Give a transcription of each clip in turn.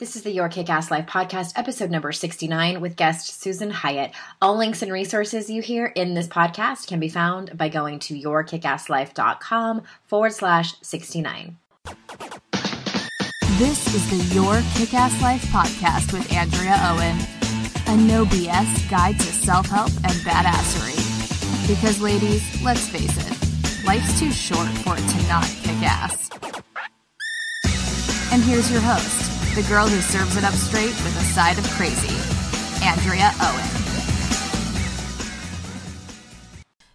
This is the Your Kick Ass Life podcast, episode number 69, with guest Susan Hyatt. All links and resources you hear in this podcast can be found by going to yourkickasslife.com forward slash 69. This is the Your Kick Ass Life podcast with Andrea Owen, a no BS guide to self help and badassery. Because, ladies, let's face it, life's too short for it to not kick ass. And here's your host the girl who serves it up straight with a side of crazy, Andrea Owen.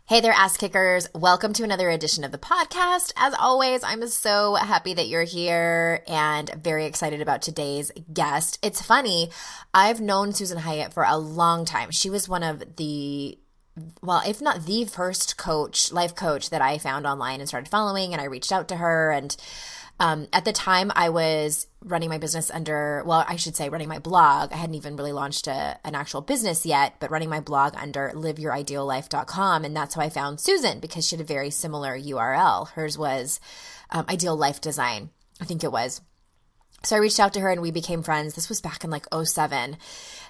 Hey there, ass kickers. Welcome to another edition of the podcast. As always, I'm so happy that you're here and very excited about today's guest. It's funny, I've known Susan Hyatt for a long time. She was one of the well, if not the first coach, life coach that I found online and started following, and I reached out to her and um, at the time, I was running my business under, well, I should say running my blog. I hadn't even really launched a, an actual business yet, but running my blog under liveyourideallife.com. And that's how I found Susan because she had a very similar URL. Hers was um, Ideal Life Design, I think it was. So I reached out to her and we became friends. This was back in like 07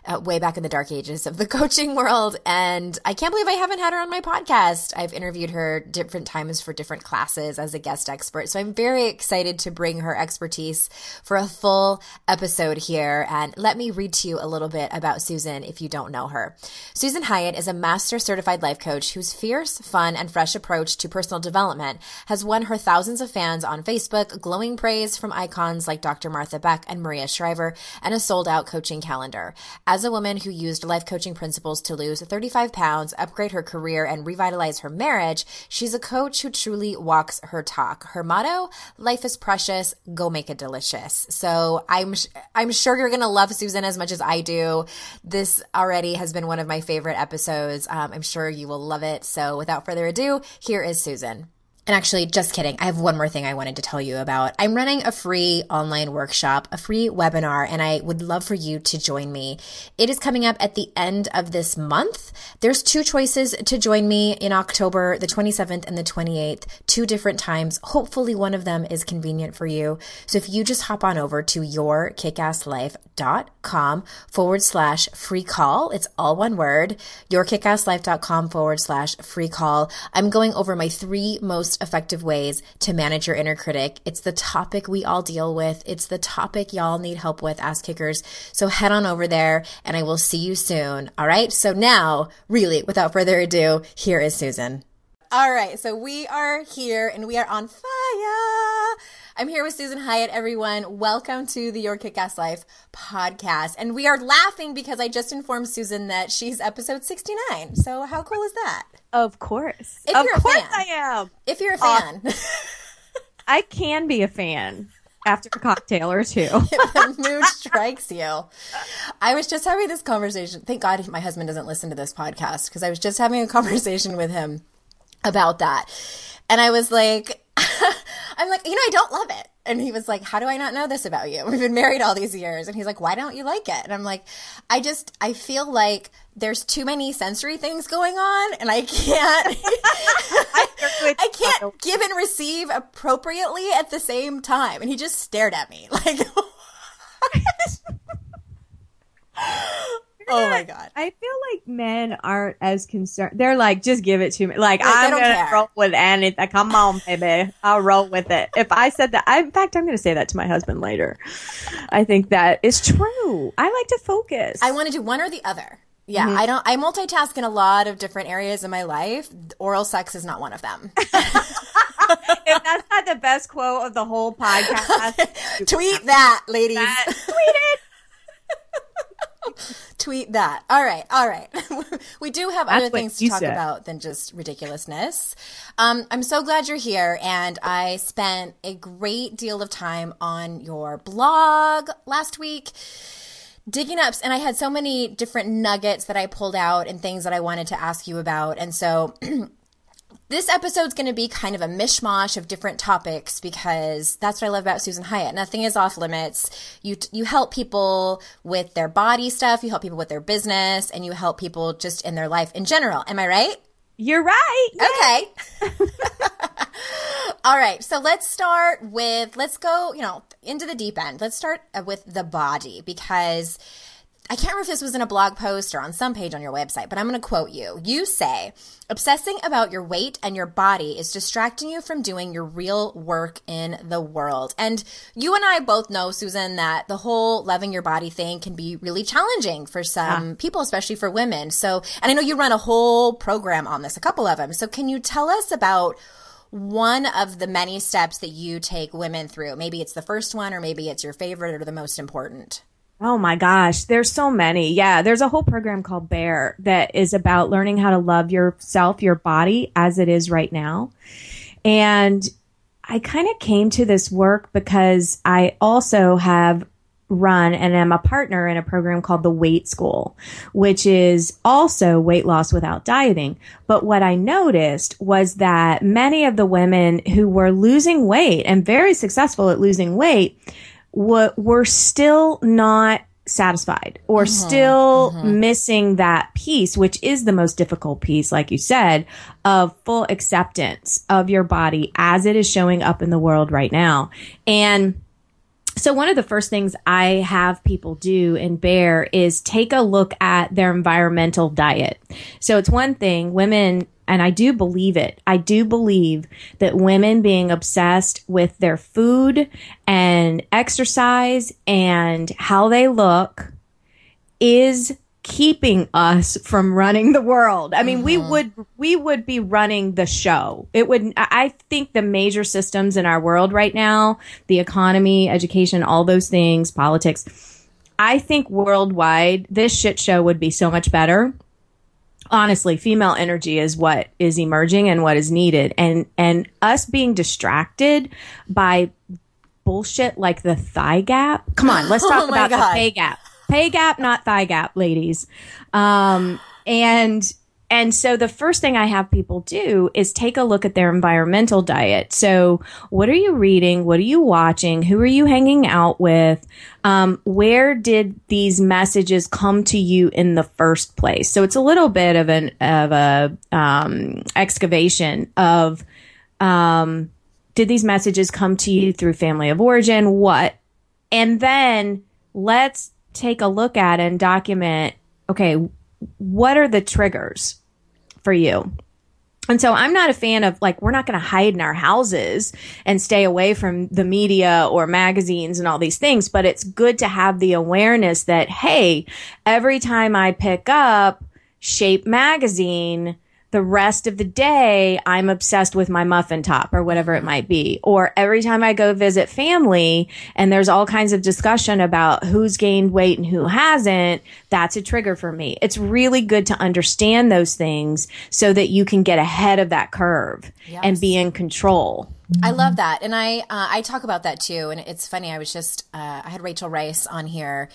uh, way back in the dark ages of the coaching world. And I can't believe I haven't had her on my podcast. I've interviewed her different times for different classes as a guest expert. So I'm very excited to bring her expertise for a full episode here. And let me read to you a little bit about Susan if you don't know her. Susan Hyatt is a master certified life coach whose fierce, fun, and fresh approach to personal development has won her thousands of fans on Facebook, glowing praise from icons like Dr. Martha Beck and Maria Shriver, and a sold out coaching calendar. As as a woman who used life coaching principles to lose 35 pounds, upgrade her career, and revitalize her marriage, she's a coach who truly walks her talk. Her motto, life is precious, go make it delicious. So I'm, I'm sure you're going to love Susan as much as I do. This already has been one of my favorite episodes. Um, I'm sure you will love it. So without further ado, here is Susan. And actually, just kidding. I have one more thing I wanted to tell you about. I'm running a free online workshop, a free webinar, and I would love for you to join me. It is coming up at the end of this month. There's two choices to join me in October, the 27th and the 28th, two different times. Hopefully one of them is convenient for you. So if you just hop on over to yourkickasslife.com forward slash free call, it's all one word, yourkickasslife.com forward slash free call. I'm going over my three most effective ways to manage your inner critic. It's the topic we all deal with. It's the topic y'all need help with, ass kickers. So head on over there and I will see you soon. All right. So now, really, without further ado, here is Susan. All right. So we are here and we are on fire. I'm here with Susan Hyatt, everyone. Welcome to the Your Kick Ass Life podcast. And we are laughing because I just informed Susan that she's episode 69. So how cool is that? Of course. If of you're a course fan. I am. If you're a fan. Uh, I can be a fan after a cocktail or two. the mood strikes you. I was just having this conversation. Thank God my husband doesn't listen to this podcast because I was just having a conversation with him about that. And I was like, I'm like, you know, I don't love it. And he was like, How do I not know this about you? We've been married all these years. And he's like, Why don't you like it? And I'm like, I just, I feel like there's too many sensory things going on and I can't, I can't give and receive appropriately at the same time. And he just stared at me like, Oh my god! I feel like men aren't as concerned. They're like, just give it to me. Like, like I'm gonna care. roll with anything. Come on, baby, I'll roll with it. If I said that, I, in fact, I'm gonna say that to my husband later. I think that is true. I like to focus. I want to do one or the other. Yeah, mm-hmm. I don't. I multitask in a lot of different areas in my life. Oral sex is not one of them. if that's not the best quote of the whole podcast, tweet that, ladies. That, tweet it. Tweet that. All right, all right. we do have That's other things to talk said. about than just ridiculousness. Um, I'm so glad you're here, and I spent a great deal of time on your blog last week digging up and i had so many different nuggets that i pulled out and things that i wanted to ask you about and so This episode's going to be kind of a mishmash of different topics because that's what I love about Susan Hyatt. Nothing is off limits. You you help people with their body stuff, you help people with their business, and you help people just in their life in general. Am I right? You're right. Okay. All right. So let's start with, let's go, you know, into the deep end. Let's start with the body because I can't remember if this was in a blog post or on some page on your website, but I'm going to quote you. You say, obsessing about your weight and your body is distracting you from doing your real work in the world. And you and I both know, Susan, that the whole loving your body thing can be really challenging for some yeah. people, especially for women. So, and I know you run a whole program on this, a couple of them. So can you tell us about one of the many steps that you take women through? Maybe it's the first one or maybe it's your favorite or the most important. Oh my gosh, there's so many. Yeah, there's a whole program called BARE that is about learning how to love yourself, your body as it is right now. And I kind of came to this work because I also have run and am a partner in a program called the Weight School, which is also weight loss without dieting. But what I noticed was that many of the women who were losing weight and very successful at losing weight were still not satisfied or uh-huh, still uh-huh. missing that piece, which is the most difficult piece, like you said, of full acceptance of your body as it is showing up in the world right now. And so one of the first things I have people do and BARE is take a look at their environmental diet. So it's one thing women and I do believe it. I do believe that women being obsessed with their food and exercise and how they look is keeping us from running the world. I mean, mm-hmm. we would we would be running the show. It would I think the major systems in our world right now, the economy, education, all those things, politics, I think worldwide this shit show would be so much better honestly female energy is what is emerging and what is needed. And and us being distracted by bullshit like the thigh gap. Come on let's talk oh about God. the pay gap. Pay gap not thigh gap ladies. Um and and so the first thing I have people do is take a look at their environmental diet. So what are you reading? What are you watching? Who are you hanging out with? Um, where did these messages come to you in the first place? So it's a little bit of an, of a, um, excavation of, um, did these messages come to you through family of origin? What? And then let's take a look at and document, okay, what are the triggers for you? And so I'm not a fan of like, we're not going to hide in our houses and stay away from the media or magazines and all these things, but it's good to have the awareness that, hey, every time I pick up Shape magazine, the rest of the day, I'm obsessed with my muffin top or whatever it might be. Or every time I go visit family and there's all kinds of discussion about who's gained weight and who hasn't, that's a trigger for me. It's really good to understand those things so that you can get ahead of that curve yes. and be in control. I love that, and I uh, I talk about that too. And it's funny. I was just uh, I had Rachel Rice on here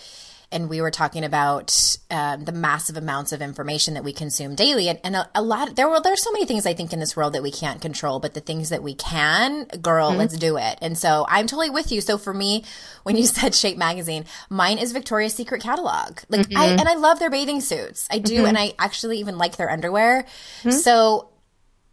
and we were talking about um, the massive amounts of information that we consume daily, and, and a, a, lot. There were there's so many things I think in this world that we can't control, but the things that we can, girl, mm-hmm. let's do it. And so I'm totally with you. So for me, when you said Shape Magazine, mine is Victoria's Secret catalog. Like mm-hmm. I and I love their bathing suits. I do, mm-hmm. and I actually even like their underwear. Mm-hmm. So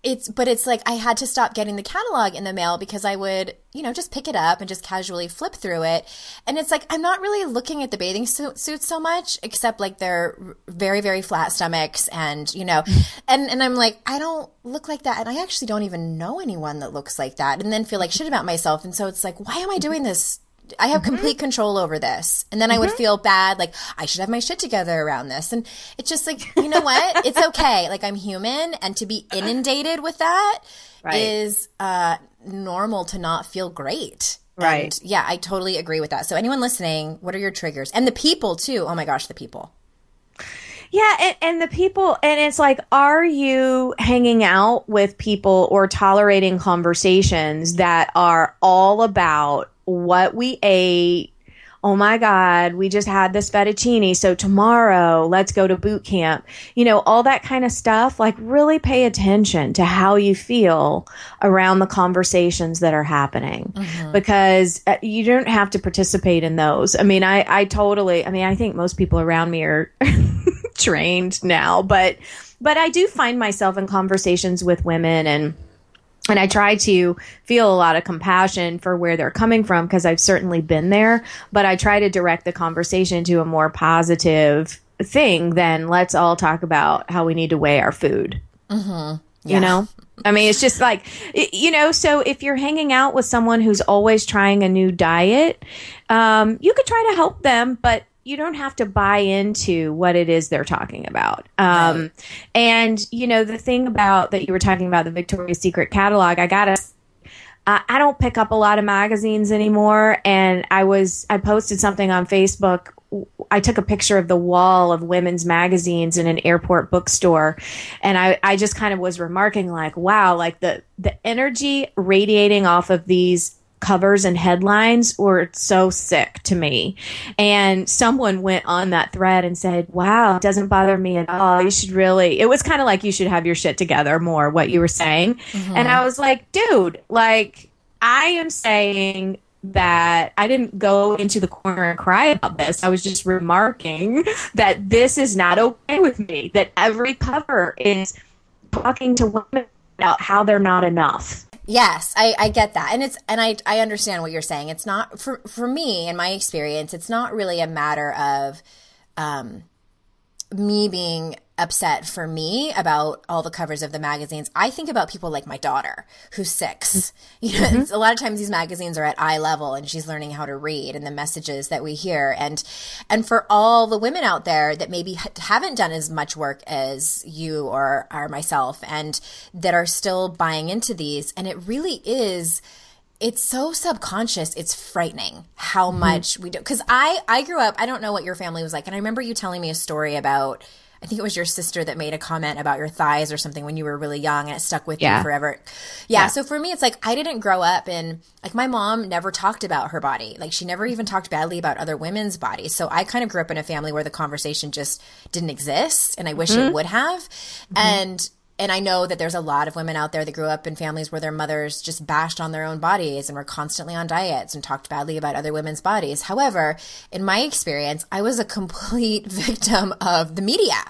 it's but it's like I had to stop getting the catalog in the mail because I would, you know, just pick it up and just casually flip through it. And it's like I'm not really looking at the bathing suits so much except like their very very flat stomachs and, you know, and and I'm like I don't look like that and I actually don't even know anyone that looks like that and then feel like shit about myself and so it's like why am I doing this I have mm-hmm. complete control over this. And then mm-hmm. I would mm-hmm. feel bad, like I should have my shit together around this. And it's just like, you know what? it's okay. Like I'm human and to be inundated with that right. is uh, normal to not feel great. Right. And yeah, I totally agree with that. So anyone listening, what are your triggers? And the people too. Oh my gosh, the people. Yeah, and, and, the people, and it's like, are you hanging out with people or tolerating conversations that are all about what we ate. Oh my God, we just had this fettuccine. So tomorrow, let's go to boot camp. You know, all that kind of stuff. Like, really pay attention to how you feel around the conversations that are happening mm-hmm. because uh, you don't have to participate in those. I mean, I, I totally, I mean, I think most people around me are trained now, but but I do find myself in conversations with women and and I try to feel a lot of compassion for where they're coming from because I've certainly been there, but I try to direct the conversation to a more positive thing than let's all talk about how we need to weigh our food. Mm-hmm. Yeah. You know? I mean, it's just like, you know, so if you're hanging out with someone who's always trying a new diet, um, you could try to help them, but you don't have to buy into what it is they're talking about. Um, right. And, you know, the thing about that you were talking about the Victoria's Secret catalog, I gotta, I don't pick up a lot of magazines anymore. And I was, I posted something on Facebook. I took a picture of the wall of women's magazines in an airport bookstore. And I, I just kind of was remarking like, wow, like the, the energy radiating off of these covers and headlines were so sick to me. And someone went on that thread and said, Wow, it doesn't bother me at all. You should really, it was kind of like you should have your shit together more, what you were saying. Mm-hmm. And I was like, Dude, like, I am saying that I didn't go into the corner and cry about this. I was just remarking that this is not okay with me, that every cover is talking to women about how they're not enough Yes, I, I get that. And it's and I I understand what you're saying. It's not for for me in my experience, it's not really a matter of um me being upset for me about all the covers of the magazines. I think about people like my daughter, who's 6 mm-hmm. You know, mm-hmm. a lot of times these magazines are at eye level, and she's learning how to read and the messages that we hear. And and for all the women out there that maybe haven't done as much work as you or or myself, and that are still buying into these, and it really is it's so subconscious it's frightening how mm-hmm. much we do because i i grew up i don't know what your family was like and i remember you telling me a story about I think it was your sister that made a comment about your thighs or something when you were really young and it stuck with yeah. you forever. Yeah, yeah. So for me, it's like I didn't grow up in, like, my mom never talked about her body. Like, she never even talked badly about other women's bodies. So I kind of grew up in a family where the conversation just didn't exist and I wish mm-hmm. it would have. Mm-hmm. And, and I know that there's a lot of women out there that grew up in families where their mothers just bashed on their own bodies and were constantly on diets and talked badly about other women's bodies. However, in my experience, I was a complete victim of the media.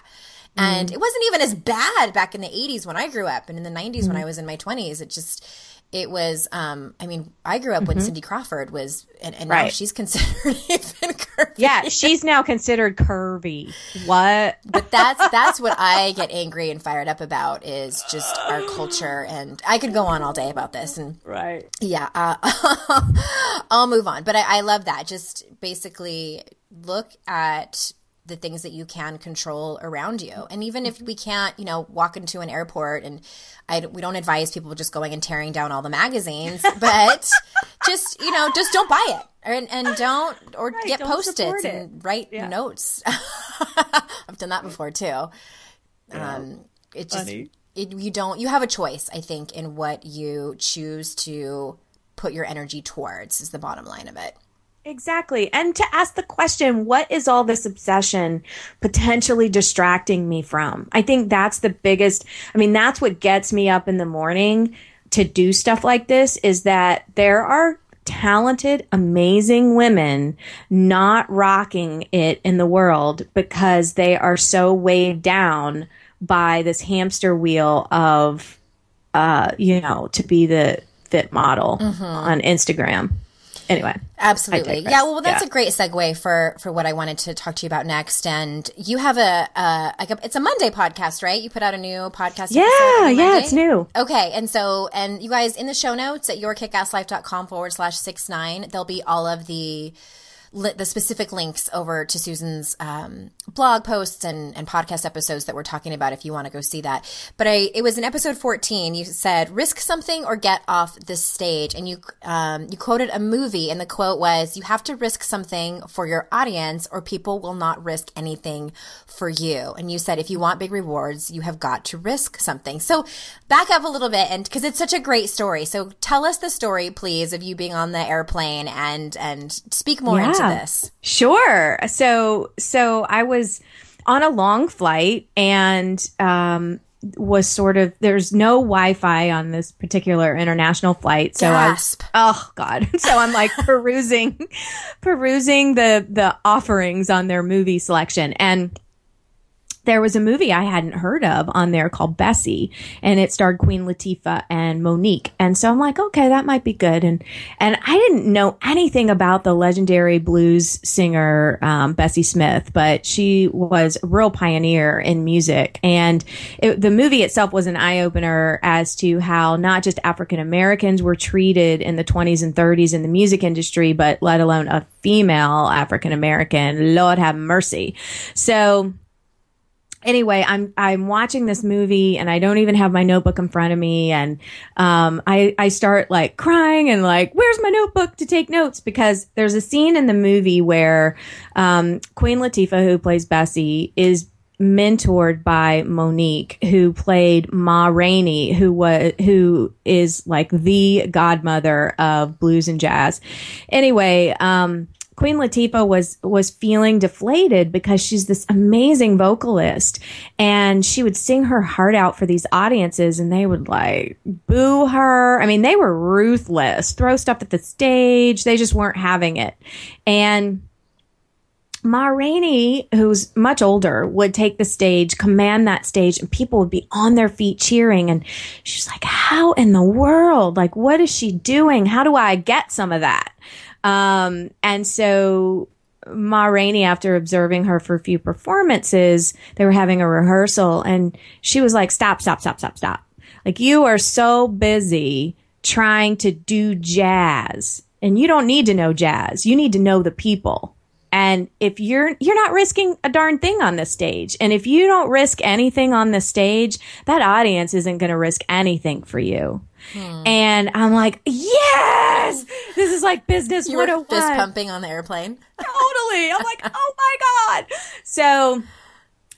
And mm. it wasn't even as bad back in the 80s when I grew up and in the 90s mm. when I was in my 20s. It just, it was um i mean i grew up mm-hmm. when cindy crawford was and, and right. now she's considered even curvy. Yeah she's now considered curvy. What? But that's that's what i get angry and fired up about is just our culture and i could go on all day about this and right. Yeah uh, i'll move on but I, I love that. Just basically look at the things that you can control around you. And even if we can't, you know, walk into an airport and I, we don't advise people just going and tearing down all the magazines, but just, you know, just don't buy it and, and don't, or right, get post-its and write yeah. notes. I've done that before too. Yeah. Um, it just, it, you don't, you have a choice, I think, in what you choose to put your energy towards is the bottom line of it. Exactly. And to ask the question, what is all this obsession potentially distracting me from? I think that's the biggest, I mean, that's what gets me up in the morning to do stuff like this is that there are talented, amazing women not rocking it in the world because they are so weighed down by this hamster wheel of, uh, you know, to be the fit model mm-hmm. on Instagram anyway absolutely. yeah well that's yeah. a great segue for for what i wanted to talk to you about next. And you have a, a like a, it's a monday podcast right? You put out a new podcast yeah yeah it's new. Okay and so and you guys in the show notes at yourkickasslife.com forward slash six nine there'll be all of the the specific links over to Susan's um, blog posts and, and podcast episodes that we're talking about if you want to go see that. But I, it was in episode 14. You said, risk something or get off the stage. And you, um, you quoted a movie and the quote was, you have to risk something for your audience or people will not risk anything for you. And you said, if you want big rewards, you have got to risk something. So back up a little bit and because it's such a great story. So tell us the story, please, of you being on the airplane and, and speak more yeah. Into this? Sure. So so I was on a long flight and um, was sort of there's no Wi-Fi on this particular international flight, so Gasp. I oh god, so I'm like perusing perusing the the offerings on their movie selection and there was a movie I hadn't heard of on there called Bessie, and it starred Queen Latifah and Mo'Nique. And so I'm like, okay, that might be good. And and I didn't know anything about the legendary blues singer um, Bessie Smith, but she was a real pioneer in music. And it, the movie itself was an eye opener as to how not just African Americans were treated in the 20s and 30s in the music industry, but let alone a female African American. Lord have mercy. So anyway, I'm I'm watching this movie and I don't even have my notebook in front of me, and um, I I start like crying and like, where's my notebook to take notes? Because there's a scene in the movie where um, Queen Latifah, who plays Bessie, is mentored by Mo'Nique, who played Ma Rainey, who was who is like the godmother of blues and jazz. Anyway, um, Queen Latifah was was feeling deflated because she's this amazing vocalist and she would sing her heart out for these audiences and they would like boo her. I mean, they were ruthless, throw stuff at the stage. They just weren't having it. And Ma Rainey, who's much older, would take the stage, command that stage, and people would be on their feet cheering. And she's like, How in the world? Like, what is she doing? How do I get some of that? Um, and so Ma Rainey, after observing her for a few performances, they were having a rehearsal and she was like, stop, stop, stop, stop, stop. Like you are so busy trying to do jazz and you don't need to know jazz. You need to know the people. And if you're, you're not risking a darn thing on the stage. And if you don't risk anything on the stage, that audience isn't going to risk anything for you. Hmm. And I'm like, yes, this is like business. You were fist pumping on the airplane. totally. I'm like, oh my God. So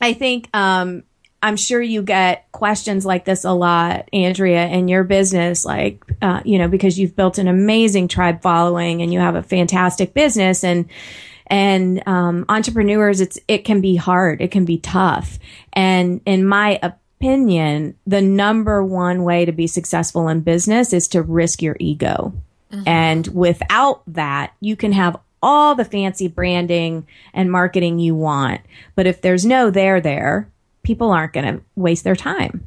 I think, um, I'm sure you get questions like this a lot, Andrea, in your business, like, uh, you know, because you've built an amazing tribe following and you have a fantastic business and, and um, entrepreneurs, it's it can be hard, it can be tough, and in my opinion, the number one way to be successful in business is to risk your ego. Mm-hmm. And without that, you can have all the fancy branding and marketing you want. But if there's no there there, people aren't going to waste their time.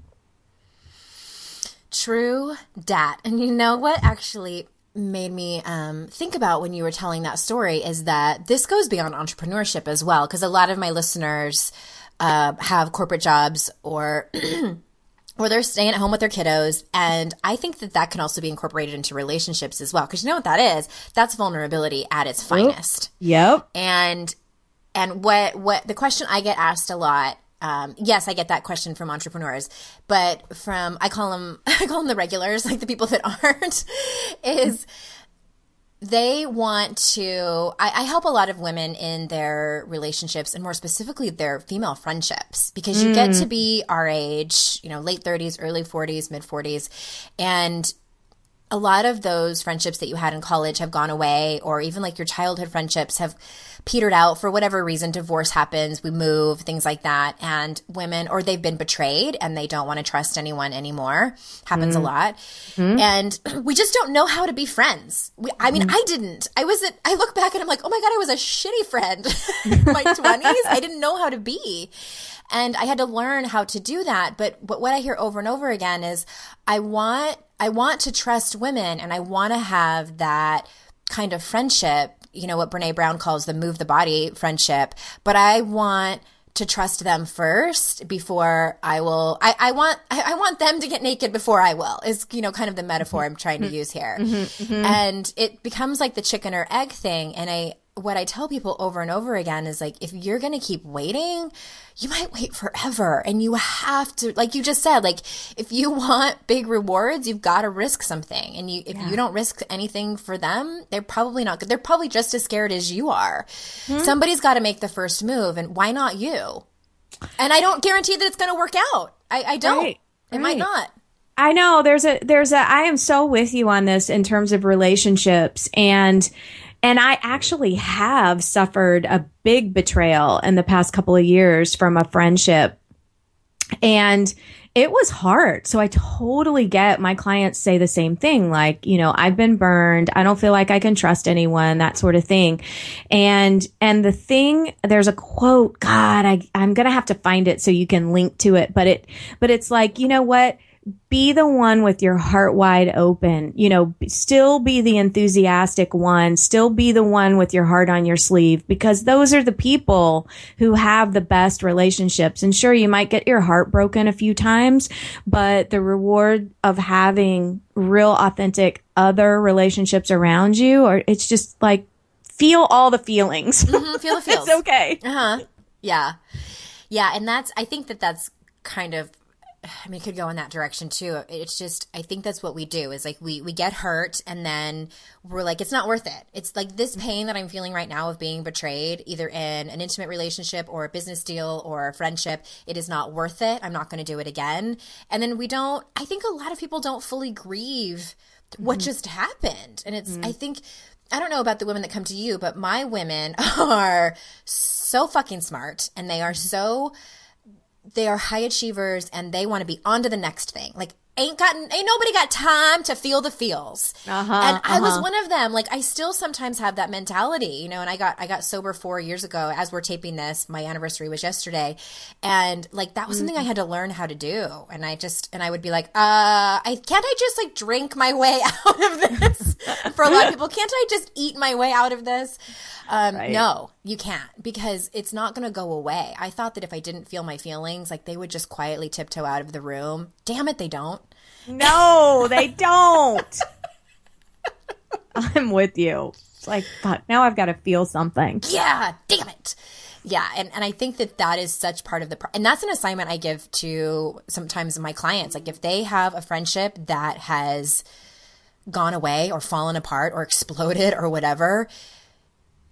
True dat. And you know what actually made me um, think about when you were telling that story is that this goes beyond entrepreneurship as well. Because a lot of my listeners uh, have corporate jobs or or they're staying at home with their kiddos. And i think that that can also be incorporated into relationships as well. Because you know what that is? That's vulnerability at its finest. Yep. And and what what the question i get asked a lot um, yes, I get that question from entrepreneurs, but from I call them I call them the regulars, like the people that aren't, is they want to I, I, help a lot of women in their relationships and more specifically their female friendships because you mm. get to mm. be our age you know late 30s early 40s mid 40s and a lot of those friendships that you had in college have gone away or even like your childhood friendships have petered out. For whatever reason divorce happens we move things like that. And women or they've been betrayed and they don't want to trust anyone anymore. Happens mm. a lot. Mm. and we just don't know how to be friends. We, i mean mm. i didn't. I was at, i look back and i'm like oh my god i was a shitty friend in my 20s i didn't know how to be. And i had to learn how to do that. But, but what i hear over and over again is i want i want to trust women and i want to have that kind of friendship you know, what Brene Brown calls the move the body friendship, but I want to trust them first before I will. I, I want I, I, want them to get naked before I will. Is you know kind of the metaphor I'm trying to use here, mm-hmm, mm-hmm. and it becomes like the chicken or egg thing. And I what I tell people over and over again is like, if you're going to keep waiting, you might wait forever. And you have to, like you just said, like if you want big rewards, you've got to risk something. And you, if yeah. you don't risk anything for them, they're probably not good. They're probably just as scared as you are. Hmm? Somebody's got to make the first move. And why not you? And I don't guarantee that it's going to work out. I, I don't. Right. It right. might not. I know there's a there's a I am so with you on this in terms of relationships and and I actually have suffered a big betrayal in the past couple of years from a friendship. And it was hard. So I totally get my clients say the same thing. Like, you know, I've been burned. I don't feel like I can trust anyone, that sort of thing. And, and the thing, there's a quote, God, I, I'm going to have to find it so you can link to it. But it, but it's like, you know what? Be the one with your heart wide open. You know, still be the enthusiastic one, still be the one with your heart on your sleeve because those are the people who have the best relationships. And sure, you might get your heart broken a few times, but the reward of having real authentic other relationships around you or it's just like feel all the feelings. Mm-hmm, feel the feels. it's okay. Uh-huh. Yeah. Yeah, and that's I think that that's kind of I mean, it could go in that direction too. It's just, I think that's what we do is like we, we get hurt and then we're like, it's not worth it. It's like this pain that I'm feeling right now of being betrayed, either in an intimate relationship or a business deal or a friendship. It is not worth it. I'm not going to do it again. And then we don't, I think a lot of people don't fully grieve what mm-hmm. just happened. And it's, mm-hmm. I think, I don't know about the women that come to you, but my women are so fucking smart and they are so, they are high achievers and they want to be on to the next thing. Like ain't gotten ain't nobody got time to feel the feels uh-huh, and i uh-huh. was one of them like i still sometimes have that mentality you know and i got i got sober four years ago as we're taping this my anniversary was yesterday and like that was mm-hmm. something i mm-hmm. had to learn how to do and i just and i would be like uh i can't i just like drink my way out of this for a lot of people can't i just eat my way out of this um, right. No, you can't because it's not going to go away. I thought that if I didn't feel my feelings, like they would just quietly tiptoe out of the room. Damn it, they don't. No, they don't. I'm with you. It's like, fuck, now I've got to feel something. Yeah, damn it. Yeah, and, and I think that that is such part of the, pro- and that's an assignment I give to sometimes my clients. Like if they have a friendship that has gone away or fallen apart or exploded or whatever,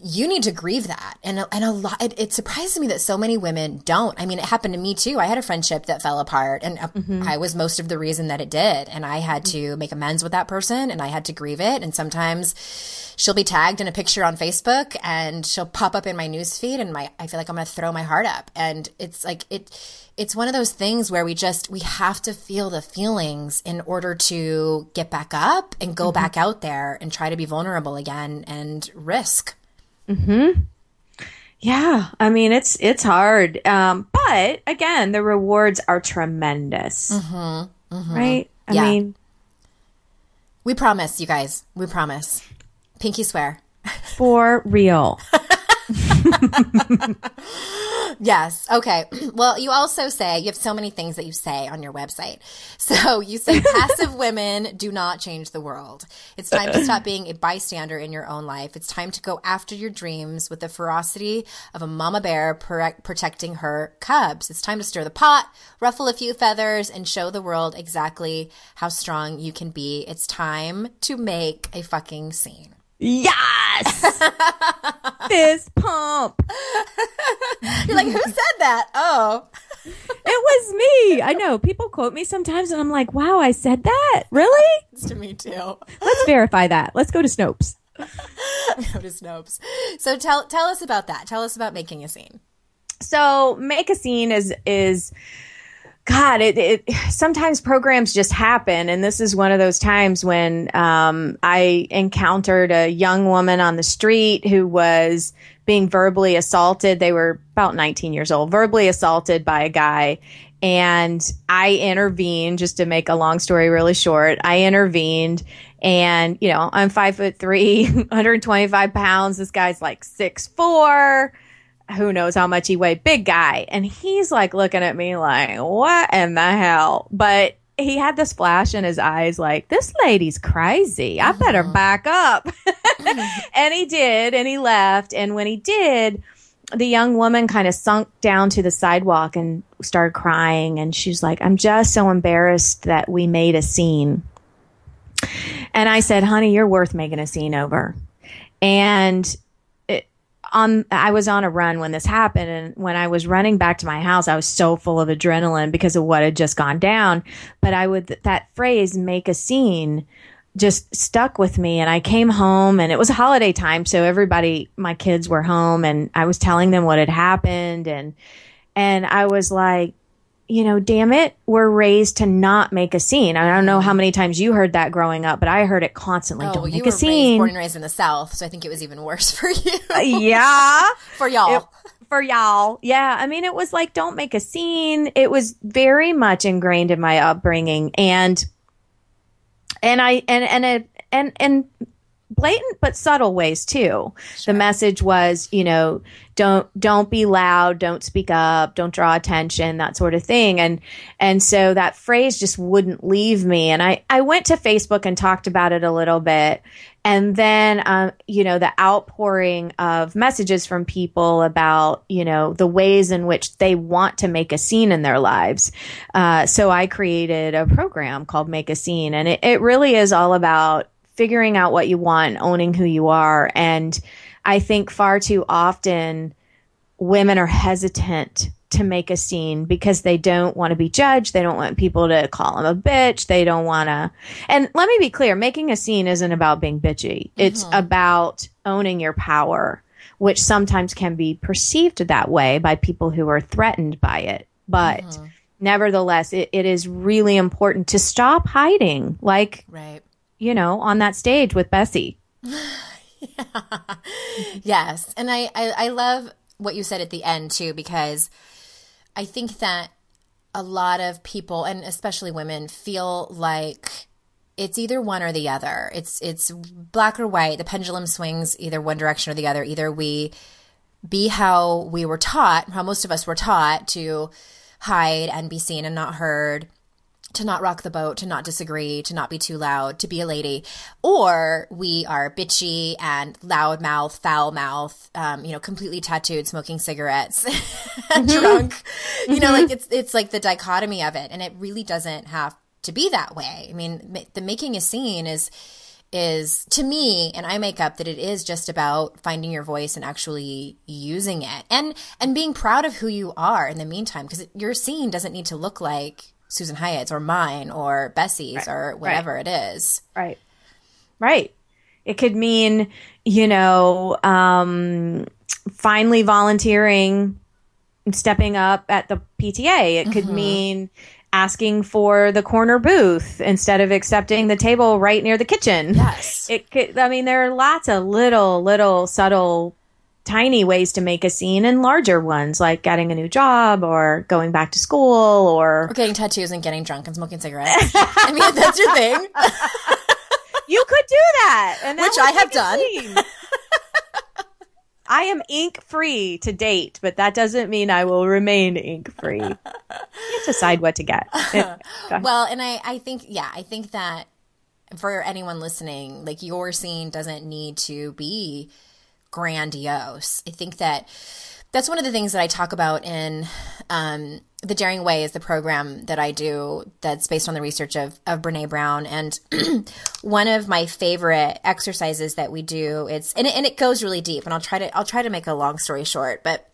you need to grieve that. And, and a lot, it, it, surprises me that so many women don't. I mean, it happened to me too. I had a friendship that fell apart and uh, mm-hmm. I was most of the reason that it did. And I had to make amends with that person and I had to grieve it. And sometimes she'll be tagged in a picture on Facebook and she'll pop up in my newsfeed and my, I feel like I'm going to throw my heart up. And it's like, it, it's one of those things where we just, we have to feel the feelings in order to get back up and go mm-hmm. back out there and try to be vulnerable again and risk. Hmm. Yeah, I mean it's it's hard, um, but again, the rewards are tremendous, mm-hmm. Mm-hmm. right? I yeah. mean, we promise, you guys. We promise. Pinky swear. For real. Yes. Okay. Well, you also say you have so many things that you say on your website. So you say passive women do not change the world. It's time to stop being a bystander in your own life. It's time to go after your dreams with the ferocity of a mama bear protecting her cubs. It's time to stir the pot, ruffle a few feathers, and show the world exactly how strong you can be. It's time to make a fucking scene. Yes! Fist pump. You're like, who said that? Oh. it was me. I know. People quote me sometimes and I'm like, wow, I said that? Really? It's to me too. Let's verify that. Let's go to Snopes. go to Snopes. So tell tell us about that. Tell us about making a scene. So make a scene is is God, it, it, sometimes programs just happen, and this is one of those times when um, I encountered a young woman on the street who was being verbally assaulted. They were about 19 years old, verbally assaulted by a guy, and I intervened. Just to make a long story really short, I intervened, and you know I'm five foot three, 125 pounds. This guy's like six four who knows how much he weighed, big guy. And he's like looking at me like, what in the hell? But he had this flash in his eyes like, this lady's crazy. I better mm-hmm. back up. and he did. And he left. And when he did, the young woman kind of sunk down to the sidewalk and started crying. And she's like, I'm just so embarrassed that we made a scene. And I said, honey, you're worth making a scene over. And on I was on a run when this happened and when I was running back to my house I was so full of adrenaline because of what had just gone down. But I would that phrase make a scene just stuck with me and I came home and it was holiday time so everybody my kids were home and I was telling them what had happened and and I was like you know, damn it, we're raised to not make a scene. I don't know how many times you heard that growing up, but I heard it constantly. Oh, don't well, make a scene. Raised, born and raised in the South, so I think it was even worse for you. Uh, yeah, for y'all. It, for y'all. Yeah. I mean, it was like, don't make a scene. It was very much ingrained in my upbringing. And, and I, and, and, it, and, and blatant but subtle ways too. Sure. The message was, you know, don't don't be loud, don't speak up, don't draw attention, that sort of thing. And and so that phrase just wouldn't leave me. And I I went to Facebook and talked about it a little bit. And then, um, you know, the outpouring of messages from people about, you know, the ways in which they want to make a scene in their lives. Uh, so I created a program called Make a Scene. And it, it really is all about figuring out what you want, owning who you are. And I think far too often women are hesitant to make a scene because they don't want to be judged. They don't want people to call them a bitch. They don't want to. And let me be clear making a scene isn't about being bitchy, it's mm-hmm. about owning your power, which sometimes can be perceived that way by people who are threatened by it. But mm-hmm. nevertheless, it, it is really important to stop hiding. Like, right you know, on that stage with Bessie. Yes. And I, I, I love what you said at the end too, because I think that a lot of people, and especially women, feel like it's either one or the other. It's it's black or white. The pendulum swings either one direction or the other. Either we be how we were taught, how most of us were taught to hide and be seen and not heard, to not rock the boat, to not disagree, to not be too loud, to be a lady, or we are bitchy and loud mouth, foul mouth, um, you know, completely tattooed, smoking cigarettes, mm-hmm. drunk. Mm-hmm. You know, like mm-hmm. it's it's like the dichotomy of it, and it really doesn't have to be that way. I mean, the making a scene is is to me and I make up that it is just about finding your voice and actually using it and and being proud of who you are in the meantime because your scene doesn't need to look like Susan Hyatt's or mine or Bessie's right. or whatever right. it is. Right. Right. It could mean, you know, um, finally volunteering, stepping up at the PTA. It could mm-hmm. mean asking for the corner booth instead of accepting the table right near the kitchen. Yes. It could, I mean, there are lots of little, little subtle tiny ways to make a scene and larger ones like getting a new job or going back to school or, or getting tattoos and getting drunk and smoking cigarettes. I mean, that's your thing. you could do that, that which I have done. I am ink free to date, but that doesn't mean I will remain ink free. You decide what to get. well, and I, I think, yeah, I think that for anyone listening, like your scene doesn't need to be grandiose. I think that that's one of the things that I talk about in um, the Daring Way is the program that I do that's based on the research of, of Brene Brown. And one of my favorite exercises that we do, it's, and it, and it goes really deep and I'll try to, I'll try to make a long story short, but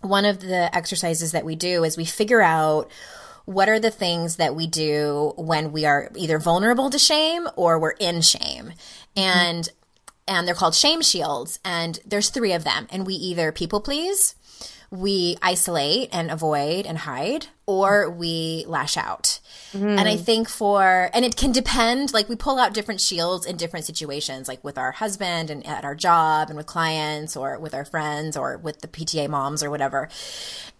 one of the exercises that we do is we figure out what are the things that we do when we are either vulnerable to shame or we're in shame. And and they're called shame shields and there's three of them. And we either people please we isolate and avoid and hide or we lash out. Mm. and i think for and it can depend like we pull out different shields in different situations like with our husband and at our job and with clients or with our friends or with the pta moms or whatever.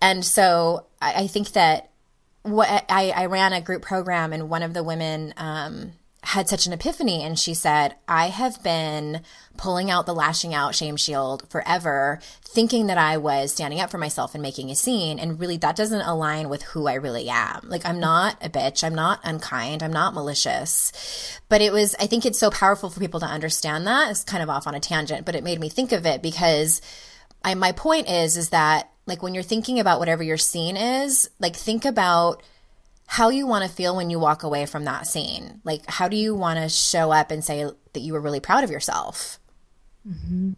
And so i, I think that what I, I ran a group program and one of the women um, had such an epiphany and she said, I have been pulling out the lashing out shame shield forever, thinking that I was standing up for myself and making a scene. And really, that doesn't align with who I really am. Like, I'm not a bitch. I'm not unkind. I'm not malicious. But it was, I think it's so powerful for people to understand that. It's kind of off on a tangent, but it made me think of it because I, my point is, is that like when you're thinking about whatever your scene is, like think about how you want to feel when you walk away from that scene. Like, how do you want to show up and say that you were really proud of yourself? Mm-hmm.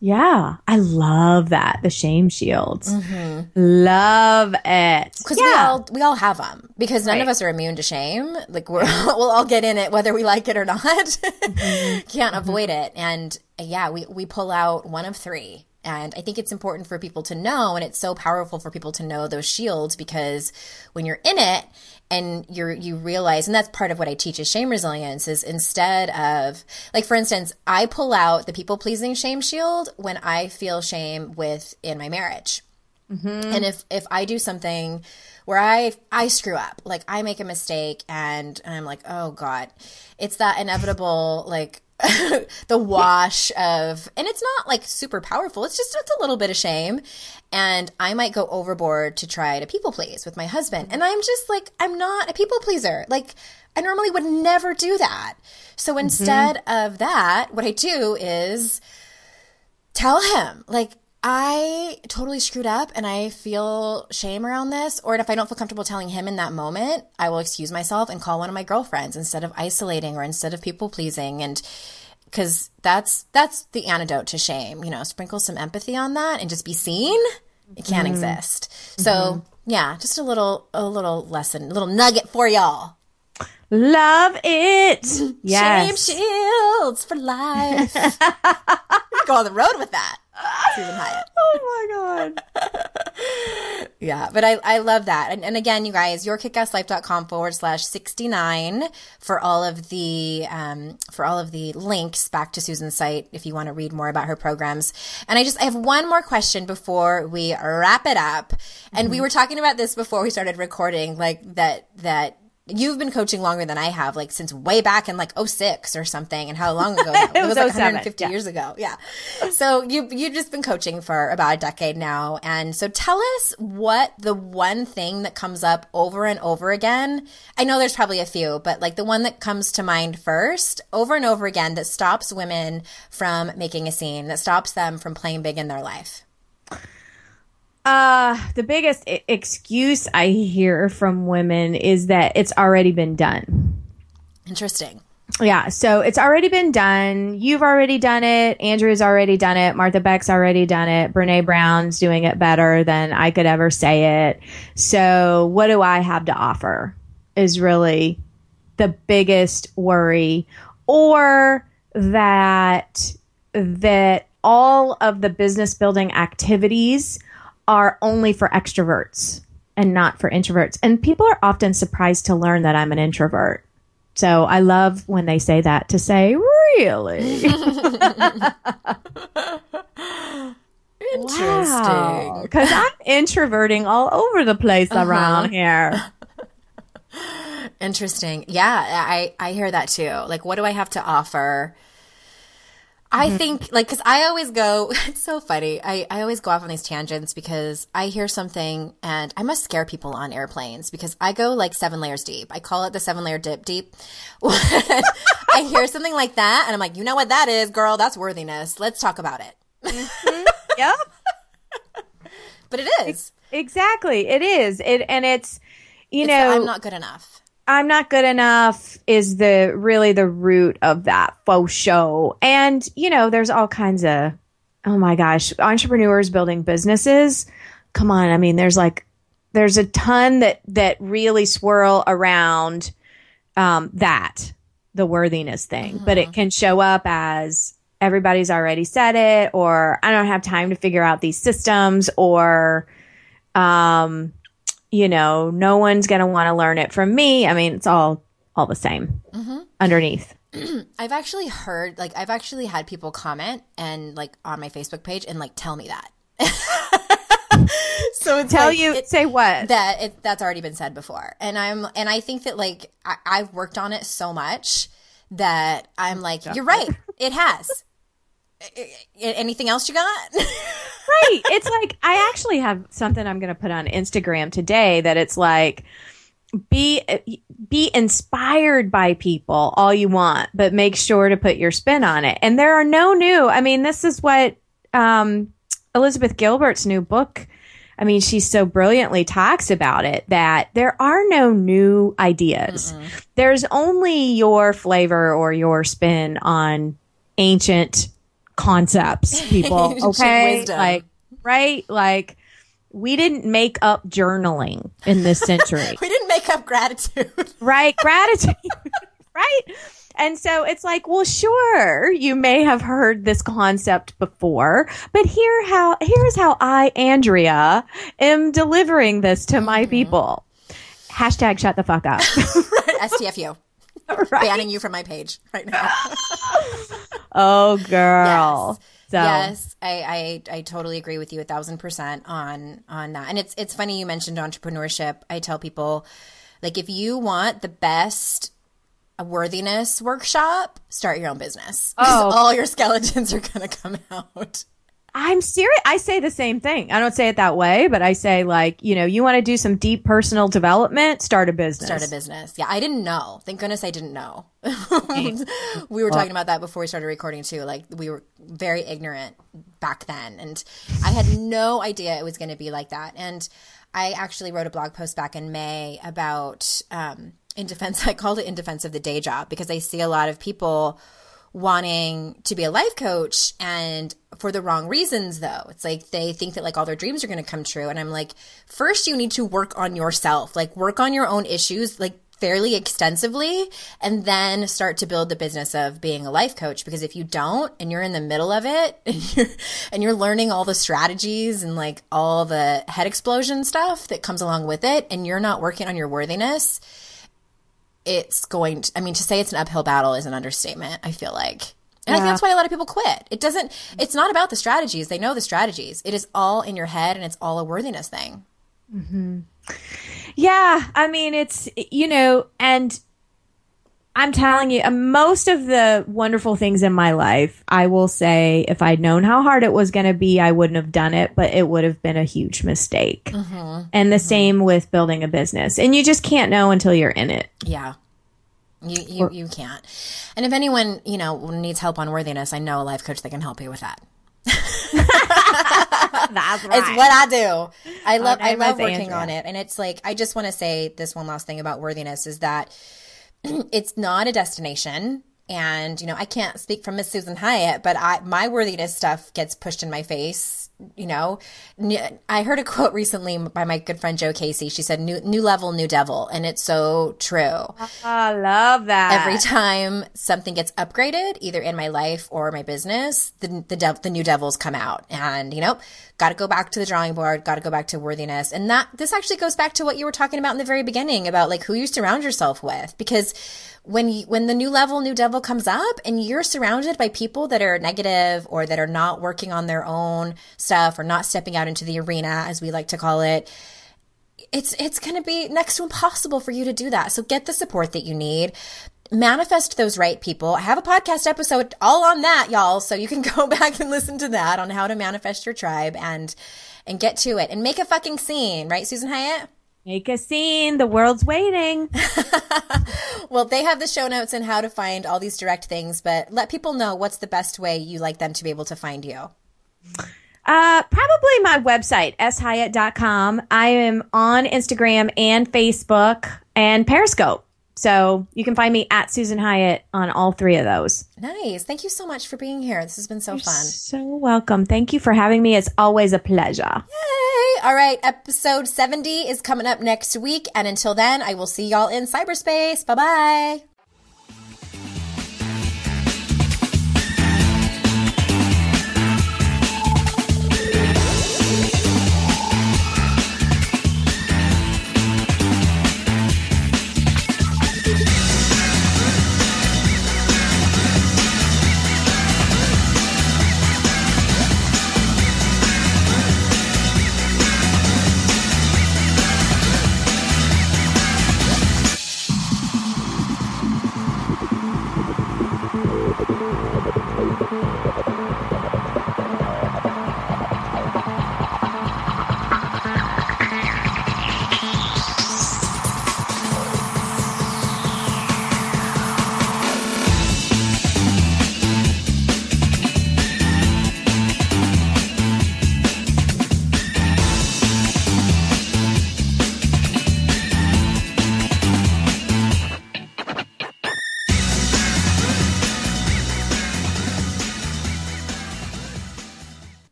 Yeah, I love that. The shame shields. Mm-hmm. Love it. Because yeah. we all we all have them. Because none right. of us are immune to shame. Like we're we'll all get in it whether we like it or not. Mm-hmm. Can't mm-hmm. avoid it. And yeah, we we pull out one of three And I think it's important for people to know, and it's so powerful for people to know those shields because when you're in it and you're you realize, and that's part of what I teach is shame resilience is instead of like for instance, I pull out the people pleasing shame shield when I feel shame with in my marriage. Mm-hmm. And if if I do something where I I screw up, like I make a mistake and, and I'm like, oh God, it's that inevitable like the wash of and it's not like super powerful it's just it's a little bit of shame and i might go overboard to try to people please with my husband and i'm just like i'm not a people pleaser like i normally would never do that so mm-hmm. instead mm-hmm. of that what i do is tell him like I totally screwed up and I feel shame around this. Or if I don't feel comfortable telling him in that moment, I will excuse myself and call one of my girlfriends instead of isolating or instead of people pleasing. And because that's that's the antidote to shame. You know, sprinkle some empathy on that and just be seen. It can't mm-hmm. exist. So mm-hmm. yeah, just a little a little lesson, a little nugget for y'all. Love it. Yes. Shame shields for life. Go on the road with that. Susan Hyatt. Oh my god. yeah, but I, I love that. And, and again, you guys, yourkickasslife.com forward slash 69 for all of the, um, for all of the links back to Susan's site if you want to read more about her programs. And I just, I have one more question before we wrap it up. And mm-hmm. we were talking about this before we started recording, like that, that you've been coaching longer than I have, like since way back in like 06 or something. And how long ago? it, was, was like 150 yeah. years ago. Yeah. So you, you've just been coaching for about a decade now. And so tell us what the one thing that comes up over and over again. I know there's probably a few, but like the one that comes to mind first over and over again that stops women from making a scene, that stops them from playing big in their life. Uh, the biggest I- excuse I hear from women is that it's already been done. Interesting. Yeah, so it's already been done. You've already done it. Andrew's already done it. Martha Beck's already done it. Brene Brown's doing it better than I could ever say it. So, what do I have to offer? Is really the biggest worry, or that that all of the business building activities are only for extroverts and not for introverts. And people are often surprised to learn that I'm an introvert. So I love when they say that to say, really? Interesting. Because wow. I'm introverting all over the place uh-huh. around here. Interesting. Yeah, I, I hear that too. Like, what do I have to offer? I mm-hmm. think like because I always go. It's so funny. I I always go off on these tangents because I hear something and I must scare people on airplanes because I go like seven layers deep. I call it the seven layer dip deep. I hear something like that and I'm like, you know what that is, girl? That's worthiness. Let's talk about it. Mm-hmm. Yep. but it is exactly it is it and it's you it's know I'm not good enough. I'm not good enough is the really the root of that faux show. And, you know, there's all kinds of, oh my gosh, entrepreneurs building businesses. Come on. I mean, there's like, there's a ton that, that really swirl around, um, that, the worthiness thing, mm-hmm. but it can show up as everybody's already said it, or I don't have time to figure out these systems, or, um, you know, no one's going to want to learn it from me. I mean, it's all all the same mm-hmm. underneath. I've actually heard, like, I've actually had people comment and like on my Facebook page and like tell me that. so tell like, you it, say what that it, that's already been said before, and I'm and I think that like I, I've worked on it so much that I'm like, you're right, it has anything else you got? right. It's like I actually have something I'm going to put on Instagram today that it's like be be inspired by people all you want, but make sure to put your spin on it. And there are no new. I mean, this is what um, Elizabeth Gilbert's new book. I mean, she so brilliantly talks about it that there are no new ideas. Mm-mm. There's only your flavor or your spin on ancient concepts, people. Okay. like, right? Like, we didn't make up journaling in this century. we didn't make up gratitude. right. Gratitude. right. And so it's like, well, sure, you may have heard this concept before, but here how here's how I, Andrea, am delivering this to my mm-hmm. people. Hashtag shut the fuck up. STFU. Right. Banning you from my page right now. oh, girl. Yes. So. Yes, I, I I totally agree with you a thousand percent on on that. And it's it's funny you mentioned entrepreneurship. I tell people, like, if you want the best a worthiness workshop, start your own business. Oh, all your skeletons are going to come out. I'm serious. I say the same thing. I don't say it that way, but I say like, you know, you want to do some deep personal development, start a business. Start a business. Yeah, I didn't know. Thank goodness I didn't know. we were talking about that before we started recording too. Like we were very ignorant back then and I had no idea it was going to be like that. And I actually wrote a blog post back in May about um, in defense. I called it in defense of the day job because I see a lot of people wanting to be a life coach and for the wrong reasons though. It's like they think that like all their dreams are going to come true and I'm like first you need to work on yourself. Like work on your own issues like fairly extensively and then start to build the business of being a life coach because if you don't and you're in the middle of it and you're and you're learning all the strategies and like all the head explosion stuff that comes along with it and you're not working on your worthiness it's going to, I mean, to say it's an uphill battle is an understatement, I feel like. And yeah. I think that's why a lot of people quit. It doesn't, it's not about the strategies. They know the strategies. It is all in your head and it's all a worthiness thing. Mm-hmm. Yeah. I mean, it's, you know, and I'm telling you, uh, most of the wonderful things in my life, I will say, if I'd known how hard it was going to be, I wouldn't have done it, but it would have been a huge mistake. Mm-hmm. And the mm-hmm. same with building a business. And you just can't know until you're in it. Yeah. You, you, you can't. And if anyone, you know, needs help on worthiness, I know a life coach that can help you with that. That's right. It's what I do. I love, I love working Andrea. on it. And it's like, I just want to say this one last thing about worthiness is that it's not a destination. And you know i can't speak for miss susan hyatt but i my worthiness stuff gets pushed in my face you know i heard a quote recently by my good friend jo casey. She said new new level new devil. And it's so true. Ah, I love that. Every time something gets upgraded either in my life or my business the the, dev, the new devils come out. And you know got to go back to the drawing board got to go back to worthiness. And that this actually goes back to what you were talking about in the very beginning about like who you surround yourself with. Because when you, when the new level, new devil comes up and you're surrounded by people that are negative or that are not working on their own stuff or not stepping out into the arena, as we like to call it, it's, it's going to be next to impossible for you to do that. So get the support that you need. Manifest those right people. I have a podcast episode all on that, y'all. So you can go back and listen to that on how to manifest your tribe and, and get to it and make a fucking scene, right, Susan Hyatt? Make a scene. The world's waiting. well, they have the show notes and how to find all these direct things, but let people know what's the best way you like them to be able to find you. Uh, probably my website, shyatt.com. I am on Instagram and Facebook and Periscope. So you can find me at Susan Hyatt on all three of those. Nice. Thank you so much for being here. This has been so You're fun. So welcome. Thank you for having me. It's always a pleasure. Yay. All right. Episode 70 is coming up next week. And until then, I will see y'all in cyberspace. Bye bye.